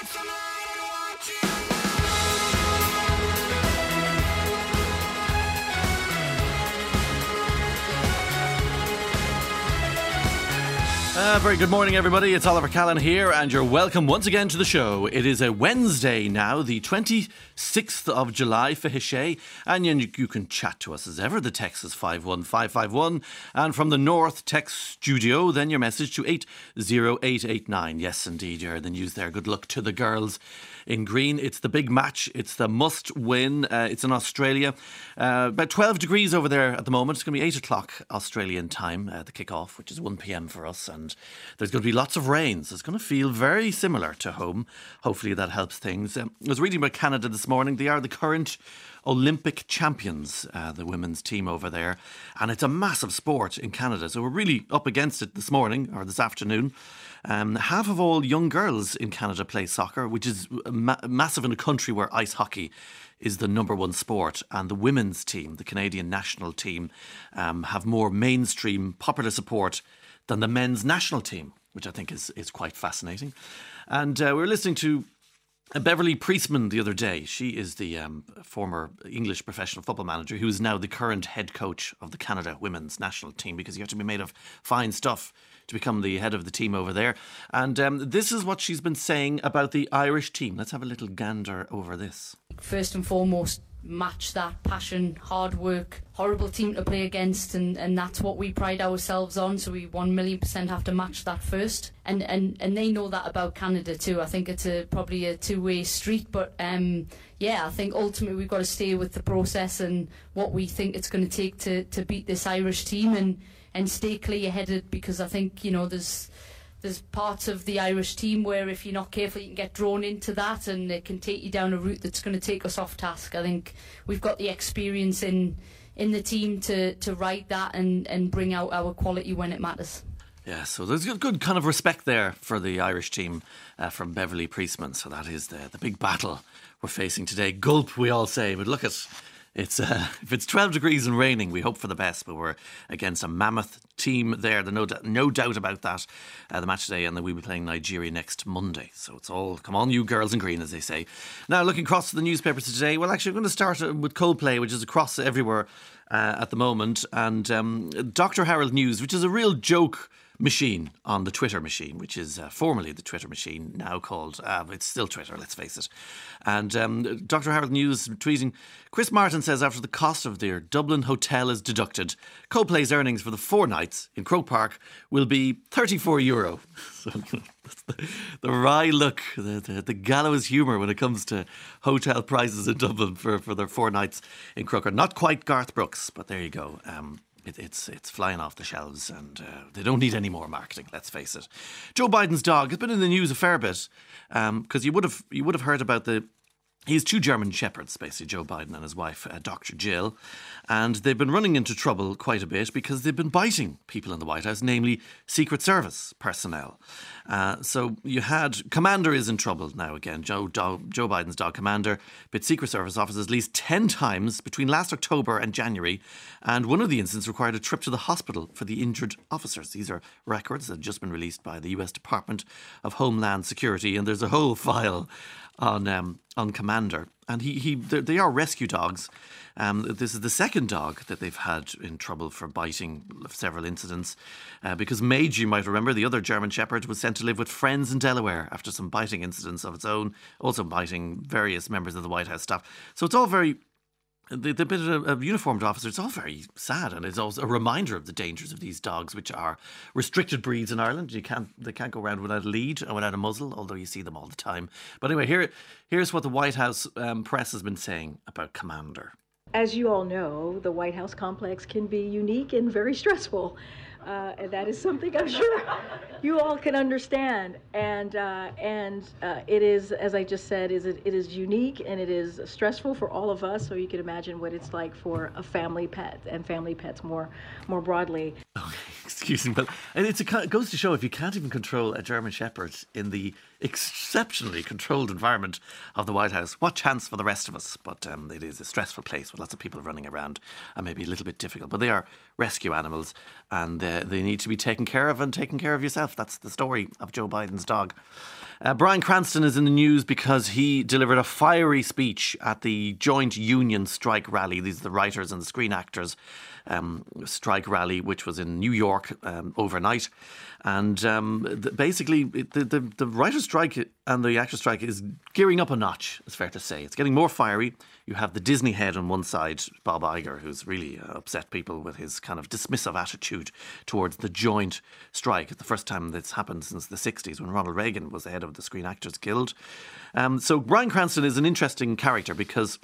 lights alive. Uh, very good morning, everybody. It's Oliver Callan here, and you're welcome once again to the show. It is a Wednesday now, the 26th of July for Hishay, and you, you can chat to us as ever. The text is 51551, and from the North Text Studio, then your message to 80889. Yes, indeed, you heard the news there. Good luck to the girls in green. It's the big match. It's the must win. Uh, it's in Australia. Uh, about 12 degrees over there at the moment. It's going to be 8 o'clock Australian time, uh, the kick-off, which is 1 p.m. for us. And there's going to be lots of rain. So it's going to feel very similar to home. Hopefully that helps things. Um, I was reading about Canada this morning. They are the current Olympic champions, uh, the women's team over there. And it's a massive sport in Canada. So we're really up against it this morning or this afternoon. Um, half of all young girls in Canada play soccer, which is ma- massive in a country where ice hockey is the number one sport. And the women's team, the Canadian national team, um, have more mainstream popular support than the men's national team, which I think is, is quite fascinating. And uh, we were listening to Beverly Priestman the other day. She is the um, former English professional football manager who is now the current head coach of the Canada women's national team because you have to be made of fine stuff to become the head of the team over there. And um, this is what she's been saying about the Irish team. Let's have a little gander over this. First and foremost, match that passion, hard work, horrible team to play against, and, and that's what we pride ourselves on. So we one million percent have to match that first, and and and they know that about Canada too. I think it's a probably a two way street, but um, yeah, I think ultimately we've got to stay with the process and what we think it's going to take to to beat this Irish team and and stay clear headed because I think you know there's there's parts of the Irish team where if you're not careful, you can get drawn into that, and it can take you down a route that's going to take us off task. I think we've got the experience in in the team to to ride that and and bring out our quality when it matters. Yeah, so there's good, good kind of respect there for the Irish team uh, from Beverly Priestman. So that is the the big battle we're facing today. Gulp, we all say, but look at it's uh, if it's 12 degrees and raining, we hope for the best, but we're against a mammoth team there. There's no, no doubt about that. Uh, the match today, and then we'll be playing Nigeria next Monday. So it's all come on, you girls in green, as they say. Now, looking across to the newspapers today, well, actually, I'm going to start uh, with Coldplay, which is across everywhere uh, at the moment, and um, Dr. Harold News, which is a real joke machine on the Twitter machine, which is uh, formerly the Twitter machine, now called, uh, it's still Twitter, let's face it. And um, Dr. Harold News tweeting Chris Martin says after the cost of their Dublin hotel is deducted, Coldplay's earnings for the four nights in Croke Park will be 34 euro. so, the, the, wry look, the, the, the gallows humour when it comes to hotel prices in Dublin for, for their four nights in Croker. Not quite Garth Brooks, but there you go. Um, it, it's it's flying off the shelves, and uh, they don't need any more marketing. Let's face it. Joe Biden's dog has been in the news a fair bit because um, you would have you would have heard about the he has two German shepherds, basically, Joe Biden and his wife, uh, Dr. Jill. And they've been running into trouble quite a bit because they've been biting people in the White House, namely Secret Service personnel. Uh, so you had Commander is in trouble now again. Joe, Joe, Joe Biden's dog, Commander, bit Secret Service officers at least 10 times between last October and January. And one of the incidents required a trip to the hospital for the injured officers. These are records that have just been released by the US Department of Homeland Security. And there's a whole file on um, on Commander, and he he they are rescue dogs. Um, this is the second dog that they've had in trouble for biting several incidents, uh, because Major, you might remember, the other German Shepherd was sent to live with friends in Delaware after some biting incidents of its own, also biting various members of the White House staff. So it's all very the, the bit of, of uniformed officer, it's all very sad, and it's also a reminder of the dangers of these dogs, which are restricted breeds in Ireland. You can't they can't go around without a lead and without a muzzle, although you see them all the time. But anyway, here here's what the White House um, press has been saying about Commander. As you all know, the White House complex can be unique and very stressful. Uh, and that is something I'm sure you all can understand. And uh, and uh, it is, as I just said, is it, it is unique and it is stressful for all of us. So you can imagine what it's like for a family pet and family pets more more broadly. excuse me, but and it's a, it goes to show if you can't even control a German Shepherd in the exceptionally controlled environment of the White House. What chance for the rest of us? But um, it is a stressful place with lots of people running around and maybe a little bit difficult. But they are rescue animals and uh, they need to be taken care of and taken care of yourself. That's the story of Joe Biden's dog. Uh, Bryan Cranston is in the news because he delivered a fiery speech at the joint union strike rally. These are the writers and the screen actors um, strike rally, which was in New York um, overnight. And um, the, basically, the, the, the writer's strike and the actor's strike is gearing up a notch, it's fair to say. It's getting more fiery. You have the Disney head on one side, Bob Iger, who's really uh, upset people with his kind of dismissive attitude towards the joint strike. It's the first time that's happened since the 60s when Ronald Reagan was the head of the Screen Actors Guild. Um, so Bryan Cranston is an interesting character because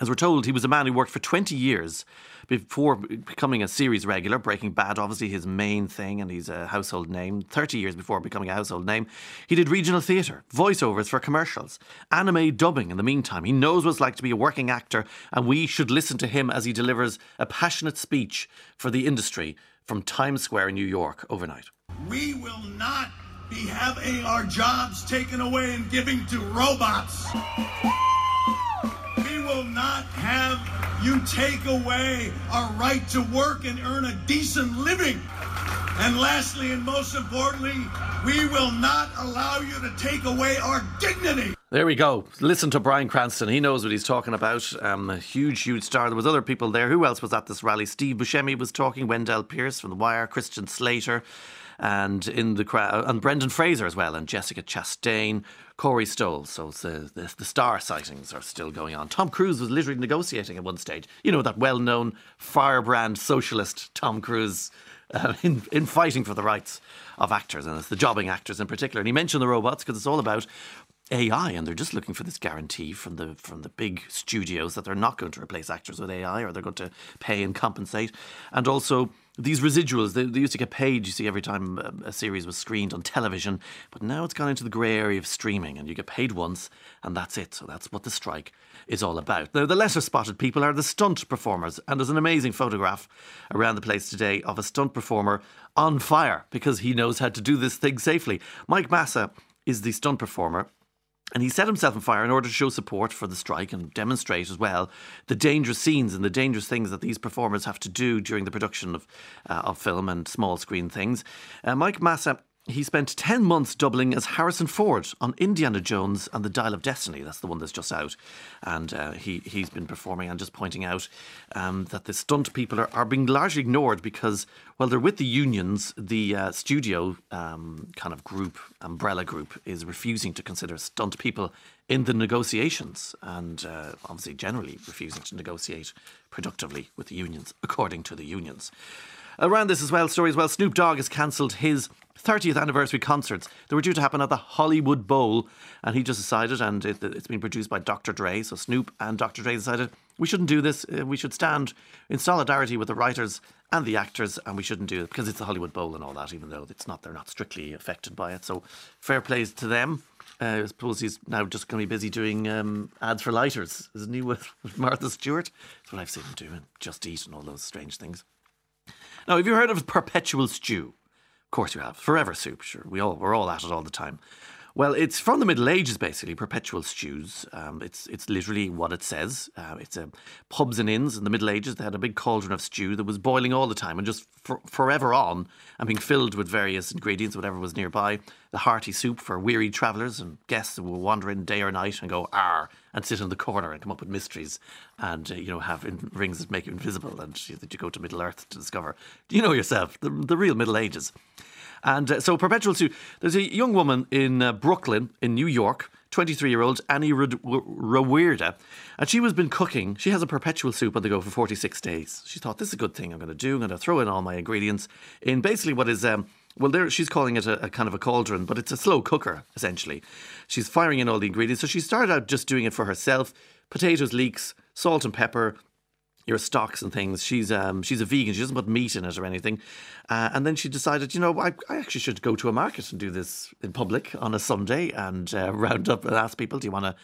as we're told, he was a man who worked for 20 years before becoming a series regular. Breaking Bad, obviously his main thing, and he's a household name. 30 years before becoming a household name, he did regional theatre, voiceovers for commercials, anime dubbing in the meantime. He knows what it's like to be a working actor, and we should listen to him as he delivers a passionate speech for the industry from Times Square in New York overnight. We will not be having our jobs taken away and giving to robots not have you take away our right to work and earn a decent living. And lastly, and most importantly, we will not allow you to take away our dignity. There we go. Listen to Bryan Cranston. He knows what he's talking about. Um, a huge, huge star. There was other people there. Who else was at this rally? Steve Buscemi was talking. Wendell Pierce from The Wire. Christian Slater and in the crowd, and Brendan Fraser as well, and Jessica Chastain, Corey Stoll. So the, the, the star sightings are still going on. Tom Cruise was literally negotiating at one stage. You know that well-known firebrand socialist Tom Cruise. Uh, in, in fighting for the rights of actors, and it's the jobbing actors in particular. And he mentioned the robots because it's all about AI, and they're just looking for this guarantee from the from the big studios that they're not going to replace actors with AI, or they're going to pay and compensate, and also these residuals, they, they, used to get paid, you see, every time um, a series was screened on television, but now it's gone into the grey area of streaming and you get paid once and that's it. So that's what the strike is all about. Now, the lesser spotted people are the stunt performers, and there's an amazing photograph around the place today of a stunt performer on fire because he knows how to do this thing safely. Mike Massa is the stunt performer and he set himself on fire in order to show support for the strike and demonstrate as well the dangerous scenes and the dangerous things that these performers have to do during the production of, uh, of film and small screen things. Uh, Mike Massa he spent 10 months doubling as Harrison Ford on Indiana Jones and the Dial of Destiny. That's the one that's just out. And uh, he, he's been performing and just pointing out um, that the stunt people are, are being largely ignored because, well, they're with the unions. The uh, studio um, kind of group, umbrella group, is refusing to consider stunt people in the negotiations and uh, obviously generally refusing to negotiate productively with the unions, according to the unions. Around this as well, story as well, Snoop Dogg has cancelled his 30th anniversary concerts. They were due to happen at the Hollywood Bowl, and he just decided, and it, has been produced by Dr. Dre. So Snoop and Dr. Dre decided we shouldn't do this. Uh, we should stand in solidarity with the writers and the actors, and we shouldn't do it because it's the Hollywood Bowl and all that. Even though it's not, they're not strictly affected by it. So fair play to them. Uh, I suppose he's now just going to be busy doing um, ads for lighters, isn't he, with, with Martha Stewart? That's what I've seen him doing. Just Eat and all those strange things. Now, have you heard of perpetual stew? Of course you have. Forever soup, sure. We all, we're all at it all the time. Well, it's from the Middle Ages, basically, perpetual stews. Um, it's it's literally what it says. Uh, it's a pubs and inns in the Middle Ages. They had a big cauldron of stew that was boiling all the time and just for, forever on and being filled with various ingredients, whatever was nearby. The hearty soup for weary travellers and guests who will wander in day or night and go, "R" and sit in the corner and come up with mysteries and, uh, you know, have in, rings that make you invisible and that you go to Middle Earth to discover. You know yourself? The, the real Middle Ages. And uh, so Perpetual Stew, there's a young woman in uh, Brooklyn, in New York, 23 year old Annie Rauwerda, and she was been cooking. She has a perpetual soup on the go for 46 days. She thought, this is a good thing I'm going to do. I'm going to throw in all my ingredients in basically what is. Um, well, there she's calling it a, a, kind of a cauldron, but it's a slow cooker essentially. She's firing in all the ingredients. So she started out just doing it for herself: potatoes, leeks, salt and pepper, your stocks and things. She's um, she's a vegan. She doesn't put meat in it or anything. Uh, and then she decided, you know, I, I actually should go to a market and do this in public on a Sunday and uh, round up and ask people, do you want to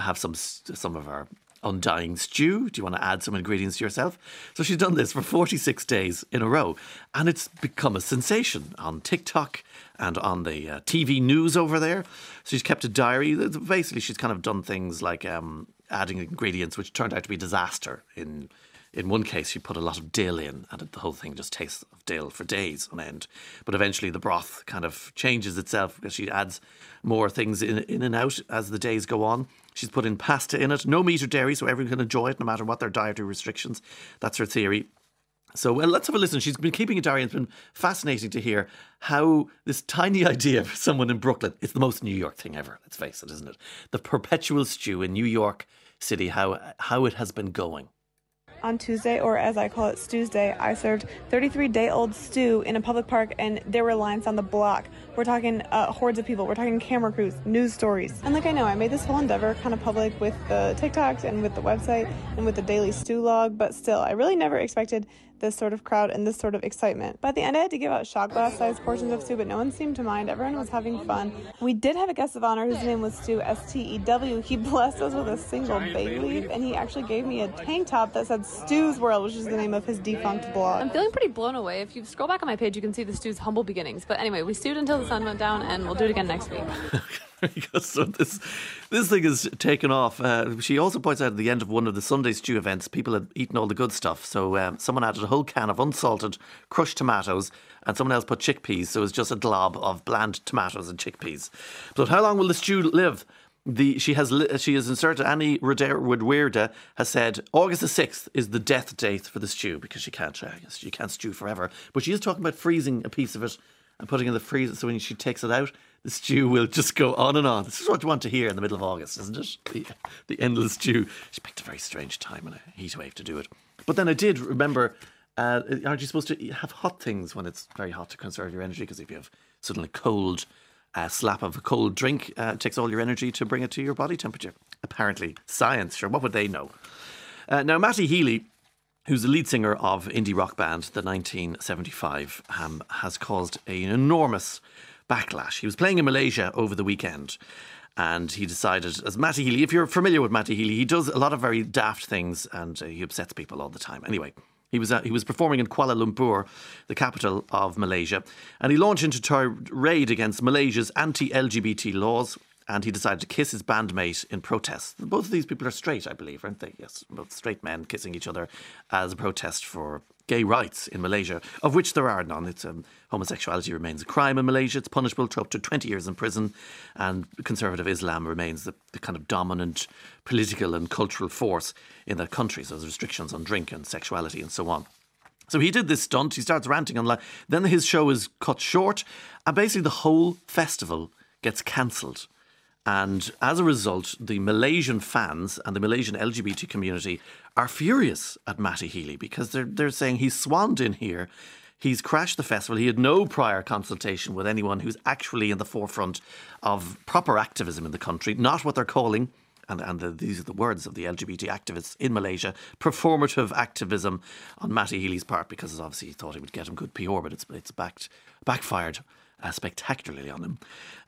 have some some of our undying stew? Do you want to add some ingredients to yourself? So she's done this for 46 days in a row, and it's become a sensation on TikTok and on the uh, TV news over there. So she's kept a diary. Basically, she's kind of done things like um, adding ingredients, which turned out to be disaster in in one case, she put a lot of dill in, and the whole thing just tastes of dill for days on end. But eventually, the broth kind of changes itself because she adds more things in, in and out as the days go on. She's put in pasta in it, no meat or dairy, so everyone can enjoy it no matter what their dietary restrictions. That's her theory. So well, let's have a listen. She's been keeping a diary, and it's been fascinating to hear how this tiny idea for someone in Brooklyn, it's the most New York thing ever, let's face it, isn't it? The perpetual stew in New York City, how, how it has been going. On Tuesday, or as I call it, Stew's Day, I served 33 day old stew in a public park, and there were lines on the block. We're talking uh, hordes of people, we're talking camera crews, news stories. And like I know, I made this whole endeavor kind of public with the TikToks and with the website and with the daily stew log, but still, I really never expected this sort of crowd and this sort of excitement. By the end, I had to give out shot glass sized portions of stew, but no one seemed to mind. Everyone was having fun. We did have a guest of honor. His name was Stew, S T E W. He blessed us with a single bay leaf, and he actually gave me a tank top that said Stew's World, which is the name of his defunct blog. I'm feeling pretty blown away. If you scroll back on my page, you can see the Stew's humble beginnings. But anyway, we stewed until the sun went down, and we'll do it again next week. so this this thing is taken off. Uh, she also points out at the end of one of the Sunday stew events, people had eaten all the good stuff. So um, someone added a whole can of unsalted crushed tomatoes, and someone else put chickpeas. So it was just a glob of bland tomatoes and chickpeas. But how long will the stew live? The, she has she has inserted Annie Rauwerda has said August the sixth is the death date for the stew because she can't she can't stew forever. But she is talking about freezing a piece of it and putting it in the freezer so when she takes it out, the stew will just go on and on. This is what you want to hear in the middle of August, isn't it? The, the endless stew. She picked a very strange time and a heat wave to do it. But then I did remember uh, aren't you supposed to have hot things when it's very hot to conserve your energy? Because if you have suddenly cold, uh, slap of a cold drink, uh, takes all your energy to bring it to your body temperature. Apparently, science. Sure, what would they know? Uh, now, Matty Healy who's the lead singer of indie rock band the 1975 um, has caused an enormous backlash. He was playing in Malaysia over the weekend and he decided, as Matty Healy, if you're familiar with Matty Healy, he does a lot of very daft things and uh, he upsets people all the time. Anyway, he was uh, he was performing in Kuala Lumpur, the capital of Malaysia, and he launched into tirade against Malaysia's anti-LGBT laws. And he decided to kiss his bandmate in protest. Both of these people are straight, I believe, aren't they? Yes, both straight men kissing each other as a protest for gay rights in Malaysia, of which there are none. It's um, homosexuality remains a crime in Malaysia. It's punishable to up to 20 years in prison, and conservative Islam remains the, the kind of dominant political and cultural force in that country. So there's restrictions on drink and sexuality and so on. So he did this stunt. He starts ranting online. Then his show is cut short, and basically the whole festival gets cancelled. And as a result, the Malaysian fans and the Malaysian LGBT community are furious at Matty Healy because they're, they're saying he's swanned in here. He's crashed the festival. He had no prior consultation with anyone who's actually in the forefront of proper activism in the country, not what they're calling, and, and the, these are the words of the LGBT activists in Malaysia, performative activism on Matty Healy's part because obviously he thought he would get him good PR, but it's, it's backed, backfired uh, spectacularly on him.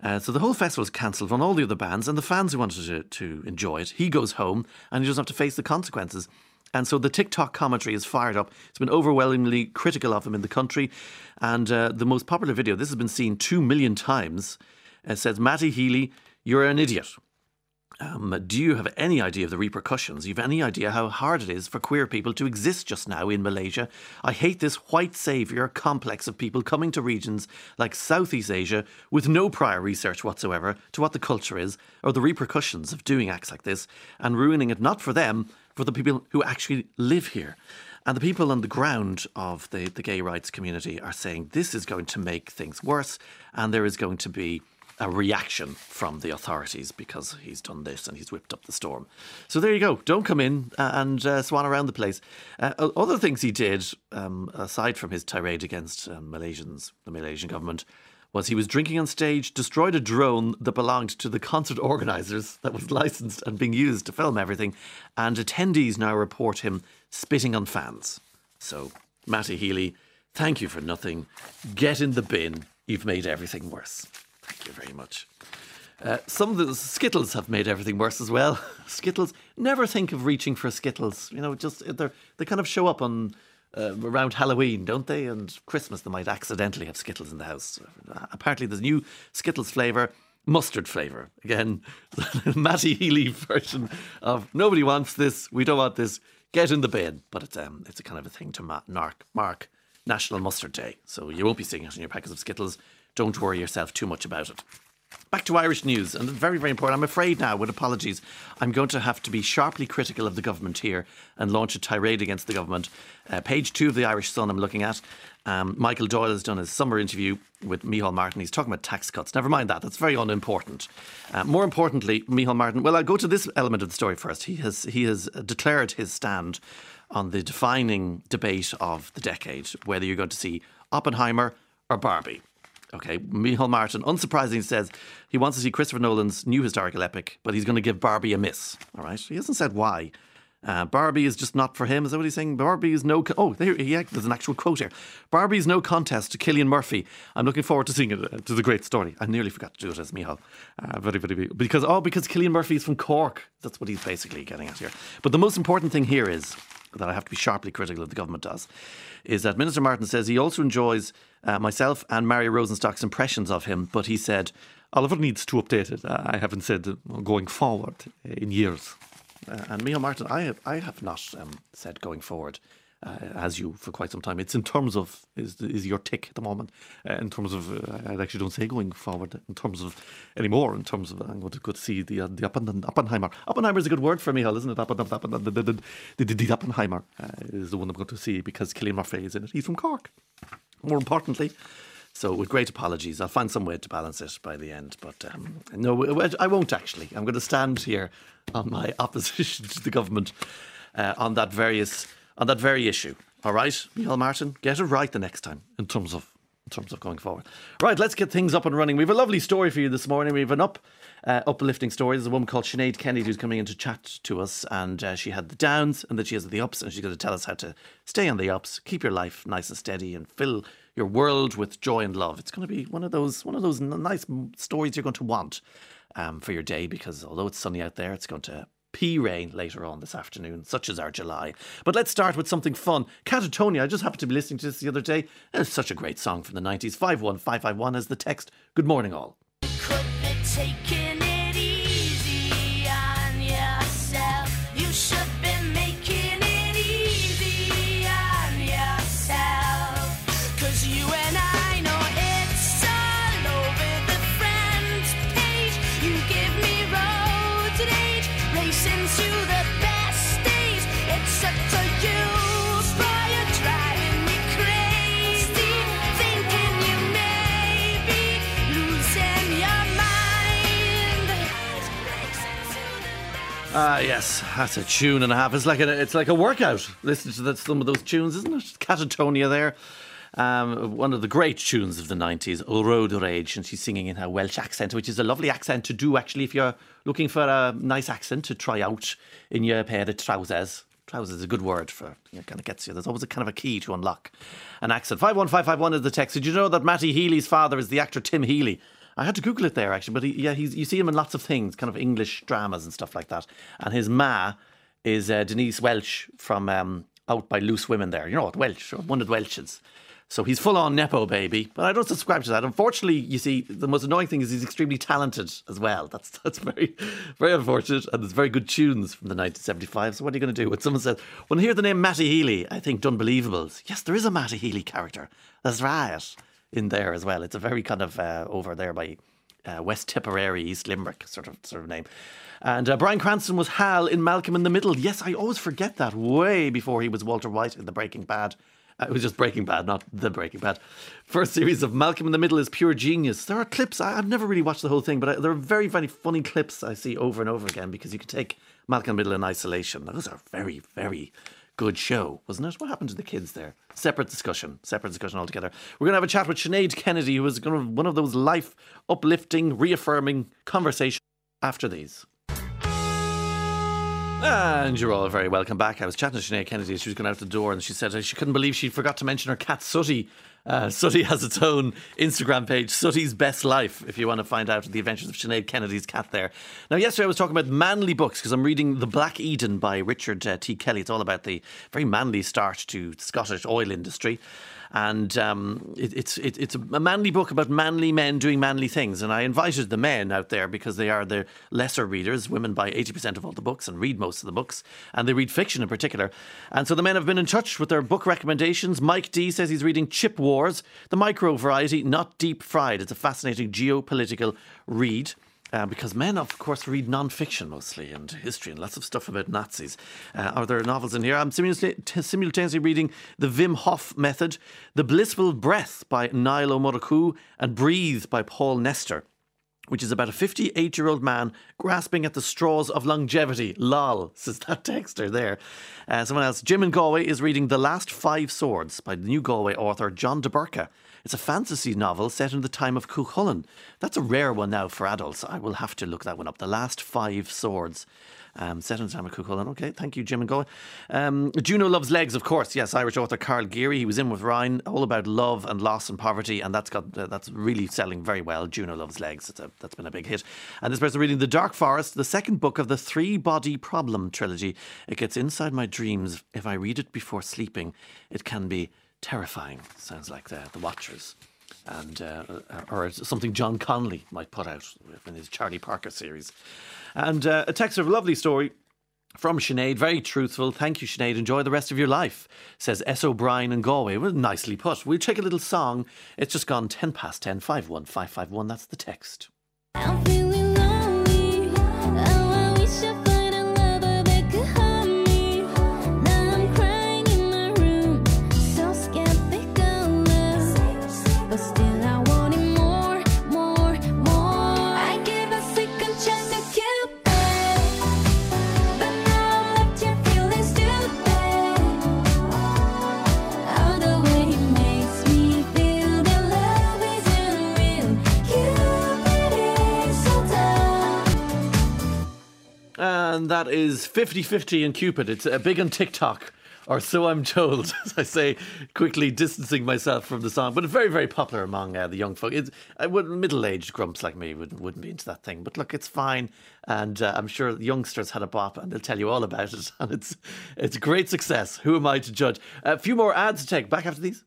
Uh, so the whole festival is cancelled on all the other bands, and the fans who wanted to, to enjoy it, he goes home and he doesn't have to face the consequences. And so the TikTok commentary is fired up. It's been overwhelmingly critical of him in the country. And uh, the most popular video, this has been seen two million times, uh, says, Matty Healy, you're an idiot. Um, do you have any idea of the repercussions? You have any idea how hard it is for queer people to exist just now in Malaysia? I hate this white saviour complex of people coming to regions like Southeast Asia with no prior research whatsoever to what the culture is or the repercussions of doing acts like this and ruining it not for them, for the people who actually live here. And the people on the ground of the, the gay rights community are saying this is going to make things worse and there is going to be a reaction from the authorities because he's done this and he's whipped up the storm. So there you go. Don't come in uh, and uh, swan around the place. Uh, other things he did, um, aside from his tirade against um, Malaysians, the Malaysian government, was he was drinking on stage, destroyed a drone that belonged to the concert organisers that was licensed and being used to film everything, and attendees now report him spitting on fans. So, Matty Healy, thank you for nothing. Get in the bin. You've made everything worse. Thank you very much. Uh, some of the Skittles have made everything worse as well. Skittles never think of reaching for Skittles. You know, just they they kind of show up on uh, around Halloween, don't they? And Christmas, they might accidentally have Skittles in the house. Uh, apparently, there's a new Skittles flavour, mustard flavour. Again, Matty Healy version of nobody wants this, we don't want this, get in the bin. But it's, um, it's a kind of a thing to mark, mark National Mustard Day. So you won't be seeing it in your packets of Skittles. Don't worry yourself too much about it. Back to Irish news, and very, very important. I'm afraid now, with apologies, I'm going to have to be sharply critical of the government here and launch a tirade against the government. Uh, page two of the Irish Sun, I'm looking at. Um, Michael Doyle has done his summer interview with Micheál Martin. He's talking about tax cuts. Never mind that, that's very unimportant. Uh, more importantly, Micheál Martin, well, I'll go to this element of the story first. He has, he has declared his stand on the defining debate of the decade whether you're going to see Oppenheimer or Barbie. Okay, Micheál Martin, unsurprisingly, says he wants to see Christopher Nolan's new historical epic, but he's going to give Barbie a miss. All right, he hasn't said why. Uh, Barbie is just not for him. Is that what he's saying? Barbie is no. Co- oh, there, yeah, there's an actual quote here. Barbie is no contest to Cillian Murphy. I'm looking forward to seeing it. It's a great story. I nearly forgot to do it as Micheál. Uh, very, very, very, because oh, because Cillian Murphy is from Cork. That's what he's basically getting at here. But the most important thing here is that I have to be sharply critical of the government does, is that Minister Martin says he also enjoys uh, myself and Mario Rosenstock's impressions of him, but he said Oliver needs to update it. I haven't said going forward in years. Uh, and Micheál Martin, I have, I have not um, said going forward. Uh, as you for quite some time. It's in terms of is is your tick at the moment. Uh, in terms of uh, I actually don't say going forward. In terms of anymore. In terms of I'm going to go to see the uh, the Oppen, Oppenheimer. Oppenheimer is a good word for me, isn't it? Oppen, Oppen, the, the, the, the, Oppenheimer uh, is the one I'm going to see because Cillian Murphy is in it. He's from Cork. More importantly. So, with great apologies, I'll find some way to balance it by the end. But um, no, I won't actually. I'm going to stand here on my opposition to the government uh, on that various on that very issue. All right, Micheál Martin, get it right the next time in terms of in terms of going forward. Right, let's get things up and running. We have a lovely story for you this morning. We have an up uh, uplifting story. There's a woman called Sinead Kennedy who's coming in to chat to us, and uh, she had the downs and that she has the ups, and she's going to tell us how to stay on the ups, keep your life nice and steady, and fill your world with joy and love. It's going to be one of those one of those nice stories you're going to want um, for your day because although it's sunny out there, it's going to pea rain later on this afternoon, such as our July. But let's start with something fun. Catatonia, I just happened to be listening to this the other day. It's such a great song from the 90s. 51551 as the text. Good morning, all. Ah, uh, yes, that's a tune and a half. It's like a, it's like a workout. Listen to that, some of those tunes, isn't it? Catatonia there. Um, one of the great tunes of the 90s, O Road Rage, and she's singing in her Welsh accent, which is a lovely accent to do actually if you're looking for a nice accent to try out in your pair of trousers. Trousers is a good word for, you know, kind of gets you. There's always a kind of a key to unlock an accent. 51551 is the text. Did you know that Matty Healy's father is the actor Tim Healy? I had to Google it there actually, but he, yeah, he's, you see him in lots of things, kind of English dramas and stuff like that. And his ma is uh, Denise Welch from um, Out by Loose Women. There, you know what Welch, one of the Welches. So he's full on nepo baby, but I don't subscribe to that. Unfortunately, you see, the most annoying thing is he's extremely talented as well. That's that's very very unfortunate, and there's very good tunes from the 1975. So what are you going to do? When someone says, "When I hear the name Matty Healy, I think Unbelievables." Yes, there is a Matty Healy character. That's right in there as well. It's a very kind of uh, over there by uh, West Tipperary, East Limerick sort of sort of name. And uh, Bryan Cranston was Hal in Malcolm in the Middle. Yes, I always forget that. Way before he was Walter White in the Breaking Bad. Uh, it was just Breaking Bad, not the Breaking Bad. First series of Malcolm in the Middle is pure genius. There are clips. I, have never really watched the whole thing, but I, there are very, very funny clips I see over and over again because you can take Malcolm in the Middle in isolation. Those are very, very good show, wasn't it? What happened to the kids there? Separate discussion, separate discussion altogether. We're going to have a chat with Sinead Kennedy, who is going to one of those life uplifting, reaffirming conversations after these. And you're all very welcome back. I was chatting to Sinead Kennedy. She was going out the door and she said she couldn't believe she forgot to mention her cat Sooty Uh, Sooty has its own Instagram page, Sooty's Best Life, if you want to find out the adventures of Sinead Kennedy's cat there. Now, yesterday I was talking about manly books because I'm reading The Black Eden by Richard uh, T. Kelly. It's all about the very manly start to the Scottish oil industry and um, it, it's it, it's a manly book about manly men doing manly things. And I invited the men out there because they are the lesser readers. Women buy eighty percent of all the books and read most of the books, and they read fiction in particular. And so the men have been in touch with their book recommendations. Mike D says he's reading Chip Wars, the micro variety, not deep fried. It's a fascinating geopolitical read. Uh, because men, of course, read non-fiction mostly and history and lots of stuff about Nazis. Uh, are there novels in here? I'm simultaneously reading The Wim Hof Method, The Blissful Breath by Niall O'Murrochú, and Breathe by Paul Nestor which is about a 58 year old man grasping at the straws of longevity. Lol, says that texter there. Uh, someone else, Jim in Galway, is reading The Last Five Swords by the new Galway author John de Burca. It's a fantasy novel set in the time of Cuchulainn. That's a rare one now for adults. I will have to look that one up. The Last Five Swords. Um, set in the time of Cuchulainn. Okay, thank you, Jim and Go. Um, Juno Loves Legs, of course. Yes, Irish author Karl Geary. He was in with Ryan, all about love and loss and poverty, and that's got uh, that's really selling very well. Juno Loves Legs. A, that's been a big hit. And this person reading The Dark Forest, the second book of the Three Body Problem trilogy. It gets inside my dreams. If I read it before sleeping, it can be terrifying. Sounds like the, the Watchers. And uh, or something John Connolly might put out in his Charlie Parker series. And uh, a text of a lovely story from Sinead, very truthful. Thank you, Sinead. Enjoy the rest of your life, says S. O'Brien in Galway. Well, nicely put. We'll take a little song. It's just gone 10 past 10, 51551. That's the text. And that is 50 50 in Cupid. It's a big on TikTok, or so I'm told, as I say, quickly distancing myself from the song. But very, very popular among uh, the young folk. It's, uh, middle aged grumps like me would, wouldn't be into that thing. But look, it's fine. And uh, I'm sure the youngsters had a bop and they'll tell you all about it. And it's, it's a great success. Who am I to judge? A few more ads to take. Back after these.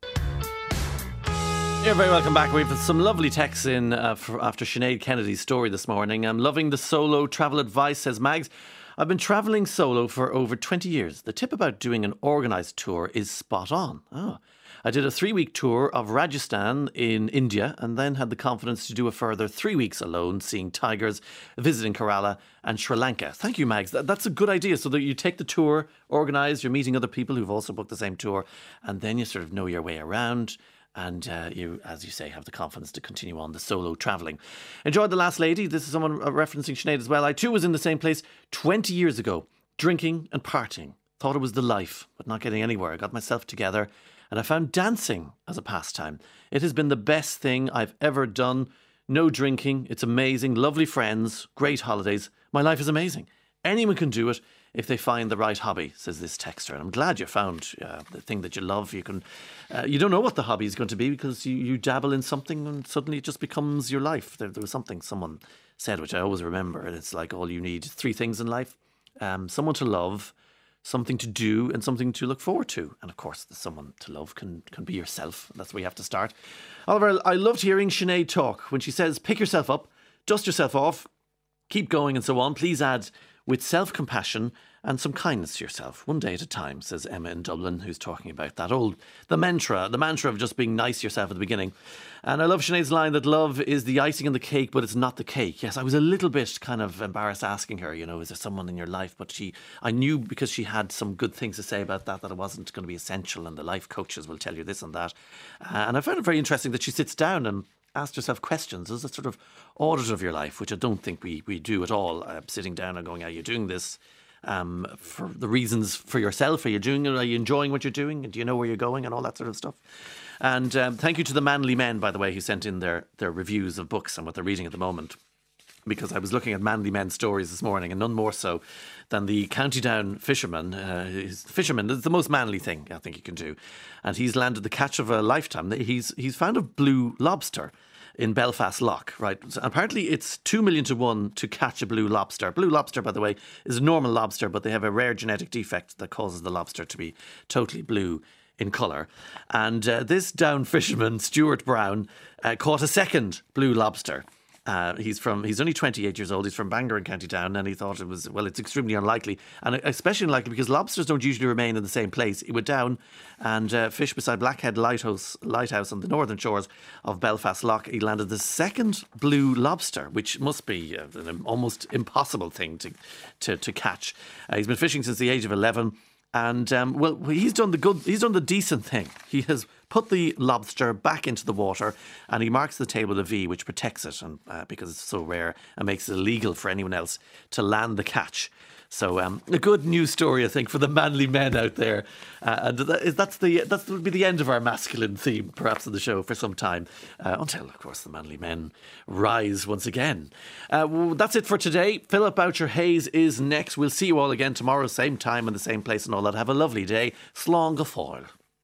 You're very welcome back. We've got some lovely texts in uh, after Sinead Kennedy's story this morning. I'm loving the solo travel advice, says Mags. I've been travelling solo for over 20 years. The tip about doing an organised tour is spot on. Oh. I did a three week tour of Rajasthan in India and then had the confidence to do a further three weeks alone, seeing tigers, visiting Kerala and Sri Lanka. Thank you, Mags. That's a good idea. So that you take the tour, organise, you're meeting other people who've also booked the same tour, and then you sort of know your way around and uh, you, as you say, have the confidence to continue on the solo travelling. Enjoyed The Last Lady. This is someone uh, referencing Sinead as well. I too was in the same place 20 years ago, drinking and partying. Thought it was the life, but not getting anywhere. I got myself together and I found dancing as a pastime. It has been the best thing I've ever done. No drinking. It's amazing. Lovely friends. Great holidays. My life is amazing. Anyone can do it if they find the right hobby, says this texter. And I'm glad you found uh, the thing that you love. You can, uh, you don't know what the hobby is going to be because you, you dabble in something and suddenly it just becomes your life. There, there was something someone said, which I always remember, and it's like all you need three things in life: um, someone to love, something to do, and something to look forward to. And of course, someone to love can can be yourself. That's where you have to start. Oliver, I loved hearing Sinead talk when she says, "Pick yourself up, dust yourself off." Keep going and so on. Please add with self compassion and some kindness to yourself, one day at a time, says Emma in Dublin, who's talking about that old, the mantra, the mantra of just being nice to yourself at the beginning. And I love Sinead's line that love is the icing on the cake, but it's not the cake. Yes, I was a little bit kind of embarrassed asking her, you know, is there someone in your life? But she, I knew because she had some good things to say about that, that it wasn't going to be essential, and the life coaches will tell you this and that. Uh, and I found it very interesting that she sits down and asked yourself questions as a sort of audit of your life, which I don't think we, we do at all. Uh, sitting down and going, Are you doing this um, for the reasons for yourself? Are you doing it? Are you enjoying what you're doing? And do you know where you're going and all that sort of stuff? And um, thank you to the manly men, by the way, who sent in their, their reviews of books and what they're reading at the moment. because I was looking at Manly Men stories this morning, and none more so than the County Down fisherman. Uh, fisherman is the most manly thing I think you can do, and he's landed the catch of a lifetime. He's he's found a blue lobster in Belfast Lough, right? So apparently, it's two million to one to catch a blue lobster. Blue lobster, by the way, is a normal lobster, but they have a rare genetic defect that causes the lobster to be totally blue in colour. And uh, this down fisherman, Stuart Brown, uh, caught a second blue lobster. Uh, he's from he's only 28 years old. He's from Bangor in County Down, and he thought it was well. It's extremely unlikely, and especially unlikely because lobsters don't usually remain in the same place. He went down and uh, fished beside Blackhead Lighthouse, lighthouse on the northern shores of Belfast Lough. He landed the second blue lobster, which must be uh, an almost impossible thing to to, to catch. Uh, he's been fishing since the age of 11. And um, well, he's done the good, he's done the decent thing. He has put the lobster back into the water, and he marks the tail with a V, which protects it, and uh, because it's so rare and makes it illegal for anyone else to land the catch. So um, a good news story, I think, for the manly men out there. Uh, and that, that's the that will be the end of our masculine theme, perhaps, in the show for some time, uh, until, of course, the manly men rise once again. Uh, well, that's it for today. Philip Boucher Hayes is next. We'll see you all again tomorrow, same time and the same place and all that. Have a lovely day. Slán go fóill.